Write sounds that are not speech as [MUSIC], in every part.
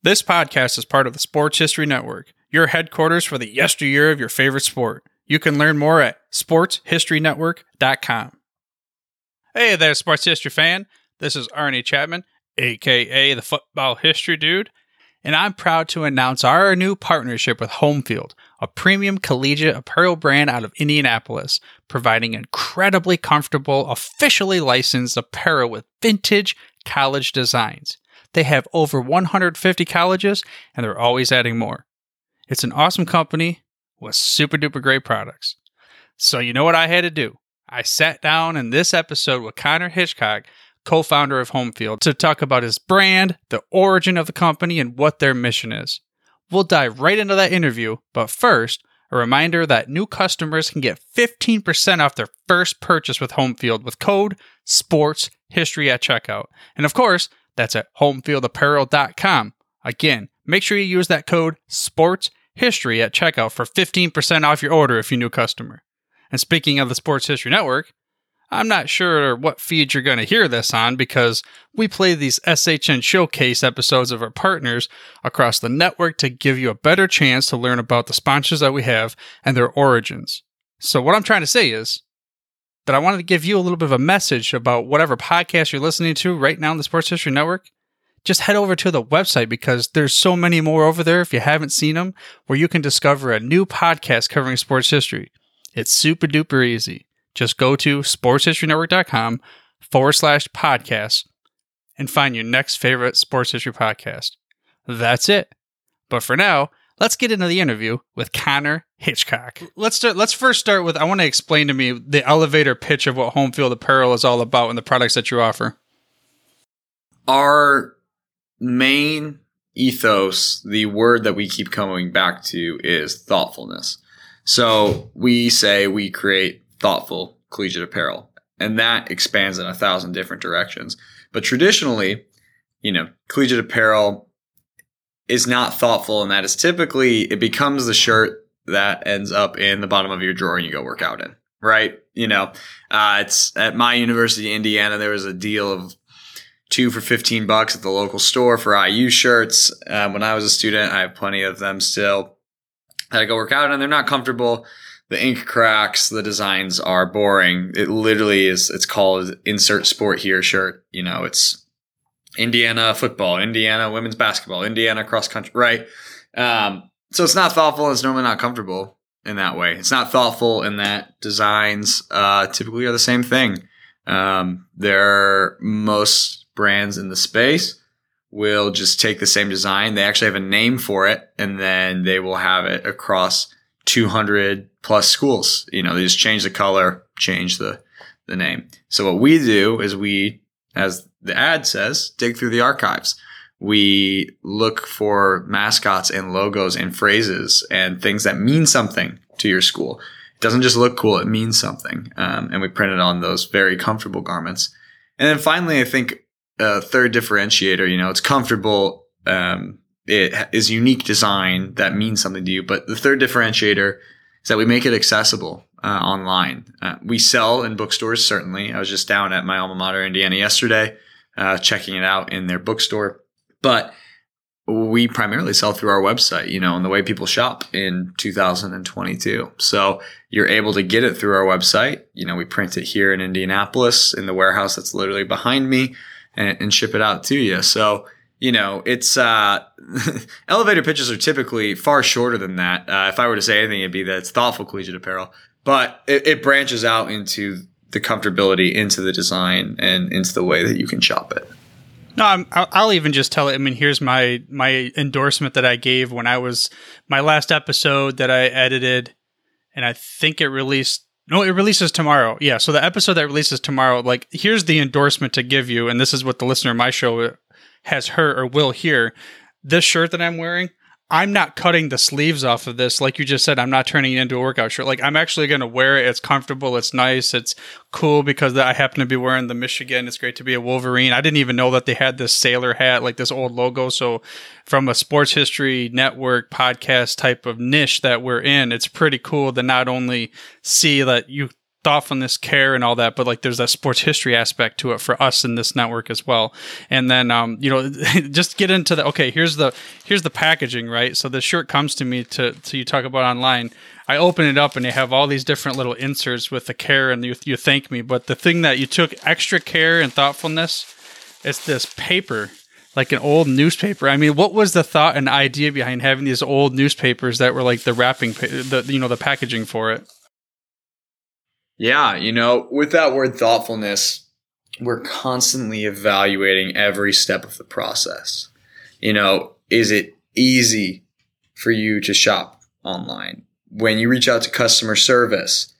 This podcast is part of the Sports History Network, your headquarters for the yesteryear of your favorite sport. You can learn more at sportshistorynetwork.com. Hey there, sports history fan. This is Arnie Chapman, aka the Football History Dude, and I'm proud to announce our new partnership with Homefield, a premium collegiate apparel brand out of Indianapolis, providing incredibly comfortable, officially licensed apparel with vintage college designs. They have over 150 colleges and they're always adding more. It's an awesome company with super duper great products. So, you know what I had to do? I sat down in this episode with Connor Hitchcock, co founder of Homefield, to talk about his brand, the origin of the company, and what their mission is. We'll dive right into that interview, but first, a reminder that new customers can get 15% off their first purchase with Homefield with code SPORTS HISTORY at checkout. And of course, that's at homefieldapparel.com. Again, make sure you use that code SPORTS HISTORY at checkout for 15% off your order if you're a new customer. And speaking of the Sports History Network, I'm not sure what feed you're going to hear this on because we play these SHN showcase episodes of our partners across the network to give you a better chance to learn about the sponsors that we have and their origins. So, what I'm trying to say is that I wanted to give you a little bit of a message about whatever podcast you're listening to right now on the Sports History Network. Just head over to the website because there's so many more over there if you haven't seen them, where you can discover a new podcast covering sports history. It's super duper easy. Just go to sportshistorynetwork.com forward slash podcast and find your next favorite sports history podcast. That's it. But for now, let's get into the interview with Connor Hitchcock. Let's start, let's first start with I want to explain to me the elevator pitch of what Homefield Apparel is all about and the products that you offer. Our main ethos, the word that we keep coming back to is thoughtfulness. So we say we create thoughtful collegiate apparel, and that expands in a thousand different directions. But traditionally, you know, collegiate apparel is not thoughtful, and that is typically it becomes the shirt that ends up in the bottom of your drawer and you go work out in, right? You know, uh, it's at my university, Indiana, there was a deal of two for 15 bucks at the local store for IU shirts. Um, when I was a student, I have plenty of them still that I go work out and they're not comfortable. The ink cracks, the designs are boring. It literally is, it's called insert sport here shirt. You know, it's Indiana football, Indiana women's basketball, Indiana cross country, right? Um, so it's not thoughtful. It's normally not comfortable in that way. It's not thoughtful in that designs uh, typically are the same thing. Um, are most brands in the space will just take the same design. They actually have a name for it, and then they will have it across 200 plus schools. You know, they just change the color, change the the name. So what we do is we, as the ad says, dig through the archives we look for mascots and logos and phrases and things that mean something to your school. It doesn't just look cool, it means something. Um, and we print it on those very comfortable garments. And then finally, I think a third differentiator, you know, it's comfortable. Um, it is unique design that means something to you. But the third differentiator is that we make it accessible uh, online. Uh, we sell in bookstores, certainly. I was just down at my alma mater, Indiana, yesterday, uh, checking it out in their bookstore. But we primarily sell through our website, you know, and the way people shop in 2022. So you're able to get it through our website. You know, we print it here in Indianapolis in the warehouse that's literally behind me and, and ship it out to you. So, you know, it's, uh, [LAUGHS] elevator pitches are typically far shorter than that. Uh, if I were to say anything, it'd be that it's thoughtful collegiate apparel, but it, it branches out into the comfortability, into the design and into the way that you can shop it. No, I'm, I'll even just tell it. I mean, here's my my endorsement that I gave when I was my last episode that I edited, and I think it released. No, it releases tomorrow. Yeah, so the episode that releases tomorrow, like, here's the endorsement to give you, and this is what the listener of my show has heard or will hear. This shirt that I'm wearing, I'm not cutting the sleeves off of this. Like you just said, I'm not turning it into a workout shirt. Like I'm actually going to wear it. It's comfortable. It's nice. It's cool because I happen to be wearing the Michigan. It's great to be a Wolverine. I didn't even know that they had this sailor hat, like this old logo. So from a sports history network podcast type of niche that we're in, it's pretty cool to not only see that you thoughtfulness, care, and all that, but like there's that sports history aspect to it for us in this network as well. And then, um, you know, [LAUGHS] just get into the okay. Here's the here's the packaging, right? So the shirt comes to me to to you talk about online. I open it up and you have all these different little inserts with the care and you, you thank me. But the thing that you took extra care and thoughtfulness, it's this paper like an old newspaper. I mean, what was the thought and idea behind having these old newspapers that were like the wrapping, the you know, the packaging for it? Yeah, you know, with that word thoughtfulness, we're constantly evaluating every step of the process. You know, is it easy for you to shop online? When you reach out to customer service,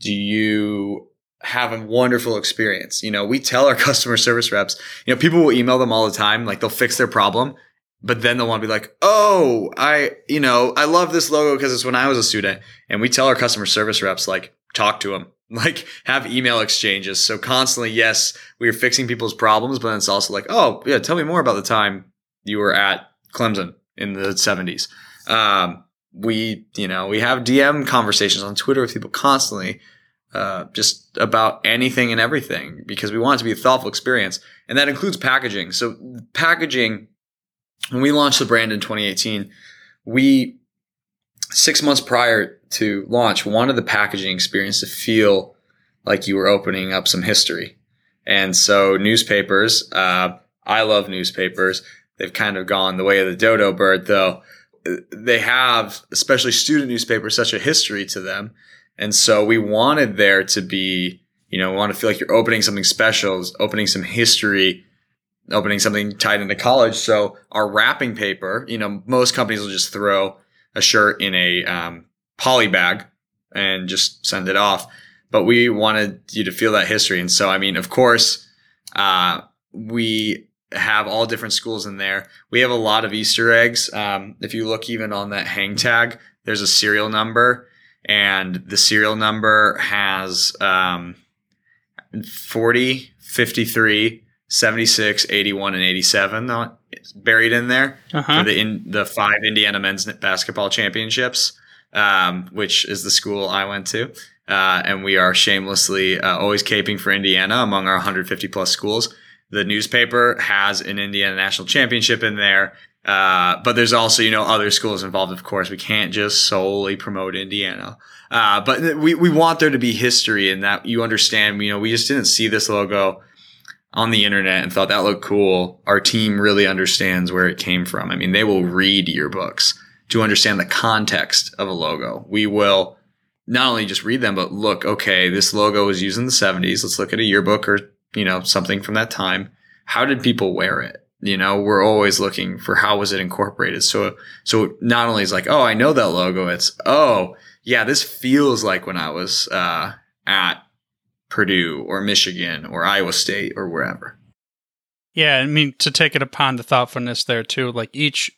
do you have a wonderful experience? You know, we tell our [LAUGHS] customer service reps, you know, people will email them all the time, like they'll fix their problem, but then they'll want to be like, oh, I, you know, I love this logo because it's when I was a student. And we tell our customer service reps, like, talk to them [LAUGHS] like have email exchanges. So constantly, yes, we are fixing people's problems, but it's also like, oh yeah, tell me more about the time you were at Clemson in the 70s. Um, we, you know, we have DM conversations on Twitter with people constantly, uh, just about anything and everything because we want it to be a thoughtful experience. And that includes packaging. So packaging, when we launched the brand in 2018, we six months prior to launch wanted the packaging experience to feel like you were opening up some history. And so newspapers, uh, I love newspapers. They've kind of gone the way of the dodo bird, though. They have, especially student newspapers, such a history to them. And so we wanted there to be, you know, we want to feel like you're opening something special, opening some history, opening something tied into college. So our wrapping paper, you know, most companies will just throw a shirt in a um, poly bag and just send it off. But we wanted you to feel that history. And so, I mean, of course, uh, we have all different schools in there. We have a lot of Easter eggs. Um, if you look even on that hang tag, there's a serial number, and the serial number has um, 40, 53, 76, 81, and 87 buried in there uh-huh. for the in the five Indiana men's basketball championships, um, which is the school I went to. Uh, and we are shamelessly uh, always caping for Indiana among our 150 plus schools. The newspaper has an Indiana national championship in there. Uh, but there's also, you know, other schools involved, of course. We can't just solely promote Indiana. Uh, but we, we want there to be history and that you understand, you know, we just didn't see this logo on the internet and thought that looked cool, our team really understands where it came from. I mean, they will read your books to understand the context of a logo. We will not only just read them, but look, okay, this logo was used in the 70s. Let's look at a yearbook or, you know, something from that time. How did people wear it? You know, we're always looking for how was it incorporated. So, so not only is like, oh, I know that logo. It's, oh, yeah, this feels like when I was, uh, at Purdue or Michigan or Iowa State or wherever. Yeah, I mean to take it upon the thoughtfulness there too. Like each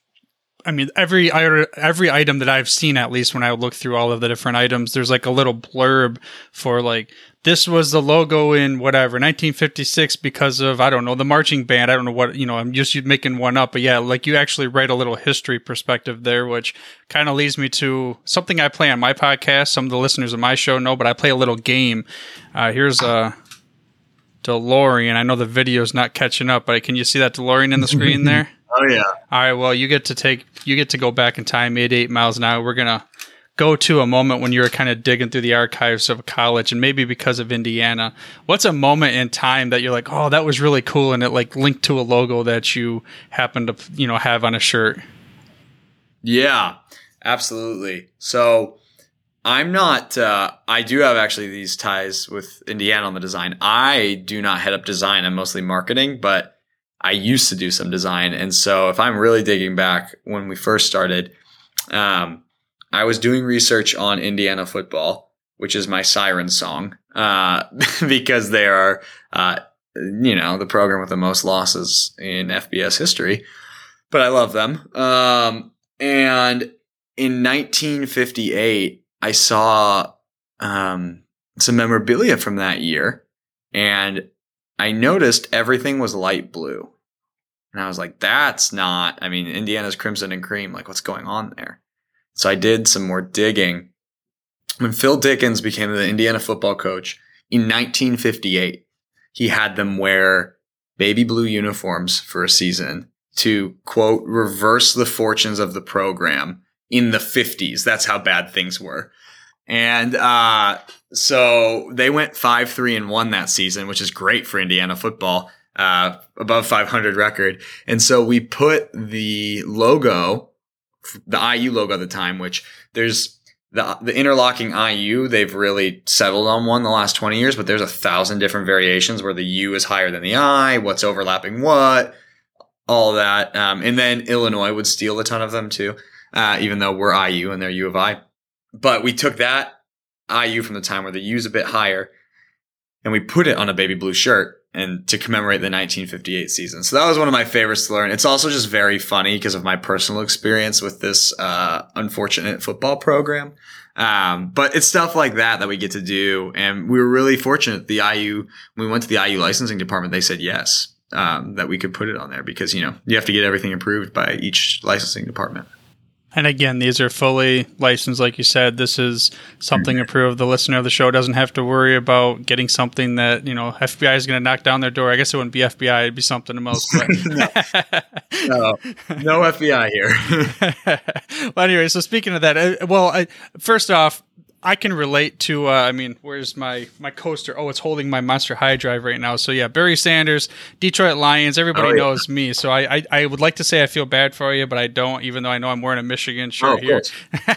I mean, every every item that I've seen, at least when I look through all of the different items, there's like a little blurb for like this was the logo in whatever 1956 because of I don't know the marching band. I don't know what you know. I'm just making one up, but yeah, like you actually write a little history perspective there, which kind of leads me to something I play on my podcast. Some of the listeners of my show know, but I play a little game. Uh, here's a DeLorean. I know the video's not catching up, but can you see that DeLorean in the screen [LAUGHS] there? Oh yeah. All right. Well, you get to take you get to go back in time, eight eight miles an hour. We're gonna go to a moment when you were kind of digging through the archives of college, and maybe because of Indiana. What's a moment in time that you're like, oh, that was really cool, and it like linked to a logo that you happen to you know have on a shirt? Yeah, absolutely. So. I'm not. Uh, I do have actually these ties with Indiana on the design. I do not head up design. I'm mostly marketing, but I used to do some design. And so if I'm really digging back when we first started, um, I was doing research on Indiana football, which is my siren song, uh, [LAUGHS] because they are, uh, you know, the program with the most losses in FBS history. But I love them. Um, and in 1958, I saw um, some memorabilia from that year, and I noticed everything was light blue. And I was like, that's not, I mean, Indiana's Crimson and Cream, like what's going on there? So I did some more digging when Phil Dickens became the Indiana football coach in 1958, he had them wear baby blue uniforms for a season to quote reverse the fortunes of the program in the 50s. That's how bad things were. And uh, so they went 5 3 and 1 that season, which is great for Indiana football, uh, above 500 record. And so we put the logo, the IU logo at the time, which there's the, the interlocking IU, they've really settled on one the last 20 years, but there's a thousand different variations where the U is higher than the I, what's overlapping what, all that. Um, and then Illinois would steal a ton of them too, uh, even though we're IU and they're U of I. But we took that IU from the time where the U is a bit higher and we put it on a baby blue shirt and to commemorate the 1958 season. So that was one of my favorites to learn. It's also just very funny because of my personal experience with this uh, unfortunate football program. Um, but it's stuff like that that we get to do, and we were really fortunate. The IU, we went to the IU licensing department, they said yes um, that we could put it on there because you know you have to get everything approved by each licensing department. And again, these are fully licensed, like you said. This is something approved. The listener of the show doesn't have to worry about getting something that you know FBI is going to knock down their door. I guess it wouldn't be FBI; it'd be something else. [LAUGHS] no. no, no FBI here. [LAUGHS] well, anyway, so speaking of that, uh, well, I, first off, I can relate to. Uh, I mean, where's my my coaster? Oh, it's holding my Monster Hydro right now. So yeah, Barry Sanders, Detroit Lions. Everybody oh, yeah. knows me. So I, I, I would like to say I feel bad for you, but I don't. Even though I know I'm wearing a Michigan shirt oh, here.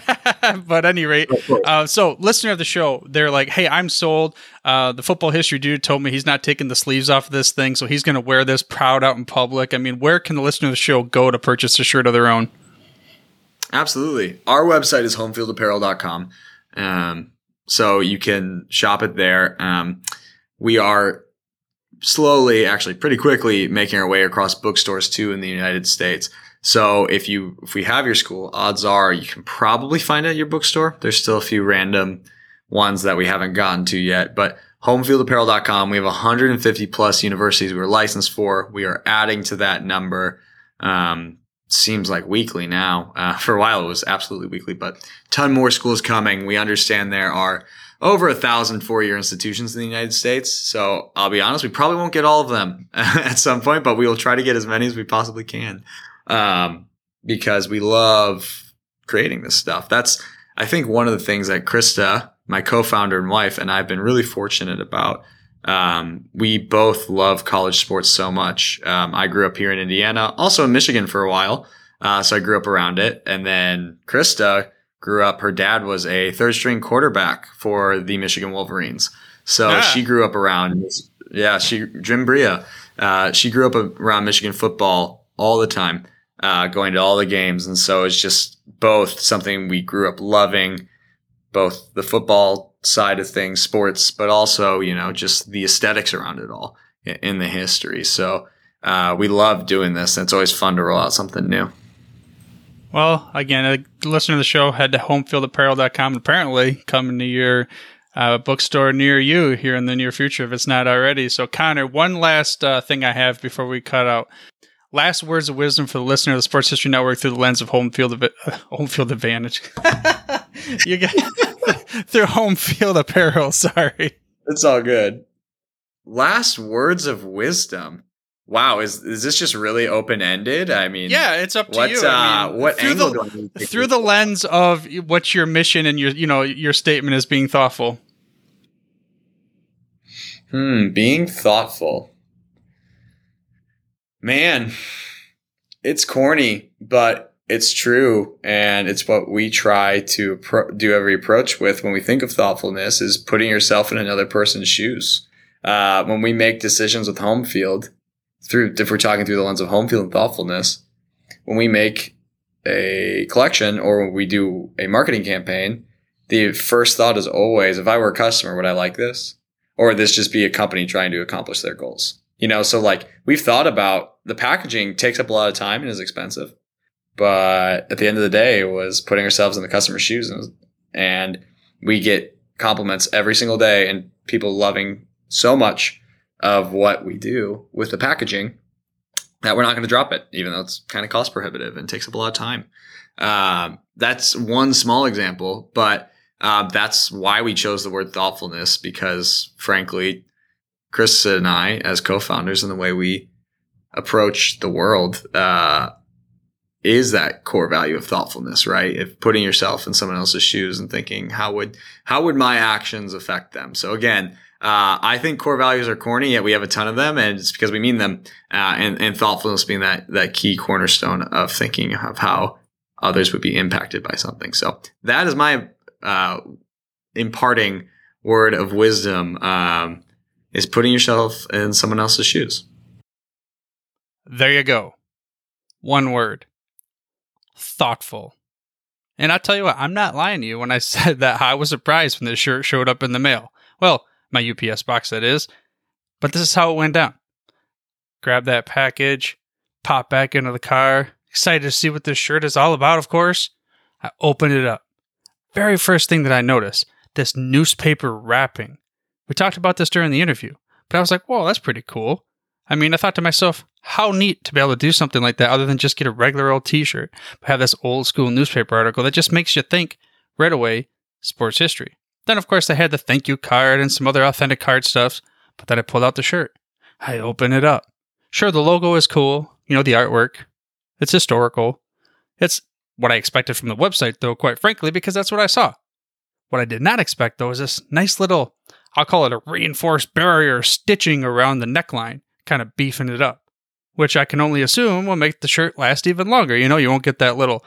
[LAUGHS] but any rate, uh, so listener of the show, they're like, hey, I'm sold. Uh, the football history dude told me he's not taking the sleeves off of this thing, so he's going to wear this proud out in public. I mean, where can the listener of the show go to purchase a shirt of their own? Absolutely. Our website is homefieldapparel.com. Um, so you can shop it there. Um, we are slowly, actually pretty quickly making our way across bookstores too in the United States. So if you, if we have your school, odds are you can probably find it at your bookstore. There's still a few random ones that we haven't gotten to yet, but homefieldapparel.com. We have 150 plus universities we're licensed for. We are adding to that number. Um, seems like weekly now. Uh, [LAUGHS] for a while, it was absolutely weekly, but ton more schools coming. We understand there are over a thousand four-year institutions in the United States. So I'll be honest, we probably won't get all of them [LAUGHS] at some point, but we will try to get as many as we possibly can. Um, because we love creating this stuff. That's, I think one of the things that Krista, my co-founder and wife, and I've been really fortunate about um, we both love college sports so much. Um, I grew up here in Indiana, also in Michigan for a while. Uh, so I grew up around it. And then Krista grew up, her dad was a third string quarterback for the Michigan Wolverines. So yeah. she grew up around, yeah, she, Jim Bria, uh, she grew up around Michigan football all the time, uh, going to all the games. And so it's just both something we grew up loving, both the football side of things, sports, but also, you know, just the aesthetics around it all in the history. So uh, we love doing this, and it's always fun to roll out something new. Well, again, a listener to the show, head to homefieldapparel.com. Apparently, coming to your uh, bookstore near you here in the near future, if it's not already. So, Connor, one last uh, thing I have before we cut out. Last words of wisdom for the listener of the Sports History Network through the lens of home field, [LAUGHS] home field advantage. [LAUGHS] you got through home field apparel. [LAUGHS] Sorry, it's all good. Last words of wisdom. Wow, is is this just really open ended? I mean, yeah, it's up to you. I uh, mean, what through angle the, through the lens of what's your mission and your you know your statement is being thoughtful. Hmm, being thoughtful. Man, it's corny, but it's true. And it's what we try to pro- do every approach with when we think of thoughtfulness is putting yourself in another person's shoes. Uh, when we make decisions with Homefield through, if we're talking through the lens of Homefield and thoughtfulness, when we make a collection or when we do a marketing campaign, the first thought is always, if I were a customer, would I like this? Or this just be a company trying to accomplish their goals? You know, so like we've thought about the packaging takes up a lot of time and is expensive. But at the end of the day, it was putting ourselves in the customer's shoes and, and we get compliments every single day and people loving so much of what we do with the packaging that we're not going to drop it, even though it's kind of cost prohibitive and takes up a lot of time. Um, that's one small example, but uh, that's why we chose the word thoughtfulness because, frankly, Chris and I, as co-founders, and the way we approach the world, uh, is that core value of thoughtfulness, right? If putting yourself in someone else's shoes and thinking, how would how would my actions affect them? So again, uh, I think core values are corny, yet we have a ton of them, and it's because we mean them. Uh, and, and thoughtfulness being that that key cornerstone of thinking of how others would be impacted by something. So that is my uh, imparting word of wisdom: um, is putting yourself in someone else's shoes. There you go. One word thoughtful. And I'll tell you what, I'm not lying to you when I [LAUGHS] said that I was surprised when this shirt showed up in the mail. Well, my UPS box, that is. But this is how it went down. Grab that package, pop back into the car, excited to see what this shirt is all about, of course. I open it up. Very first thing that I noticed this newspaper wrapping. We talked about this during the interview, but I was like, whoa, that's pretty cool. I mean, I thought to myself, how neat to be able to do something like that other than just get a regular old t shirt, but have this old school newspaper article that just makes you think right away sports history. Then, of course, they had the thank you card and some other authentic card stuff, but then I pulled out the shirt. I open it up. Sure, the logo is cool, you know, the artwork. It's historical. It's what I expected from the website, though, quite frankly, because that's what I saw. What I did not expect, though, is this nice little, I'll call it a reinforced barrier stitching around the neckline, kind of beefing it up, which I can only assume will make the shirt last even longer. You know, you won't get that little,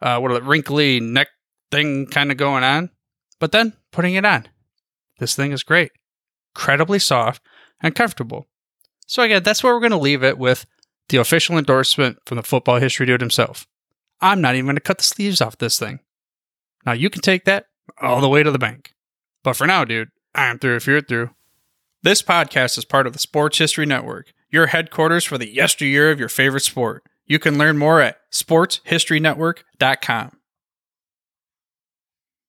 uh, what, are the wrinkly neck thing kind of going on. But then putting it on, this thing is great, incredibly soft and comfortable. So, again, that's where we're going to leave it with the official endorsement from the football history dude himself. I'm not even going to cut the sleeves off this thing. Now, you can take that all the way to the bank. But for now, dude, I'm through if you're through. This podcast is part of the Sports History Network, your headquarters for the yesteryear of your favorite sport. You can learn more at sportshistorynetwork.com.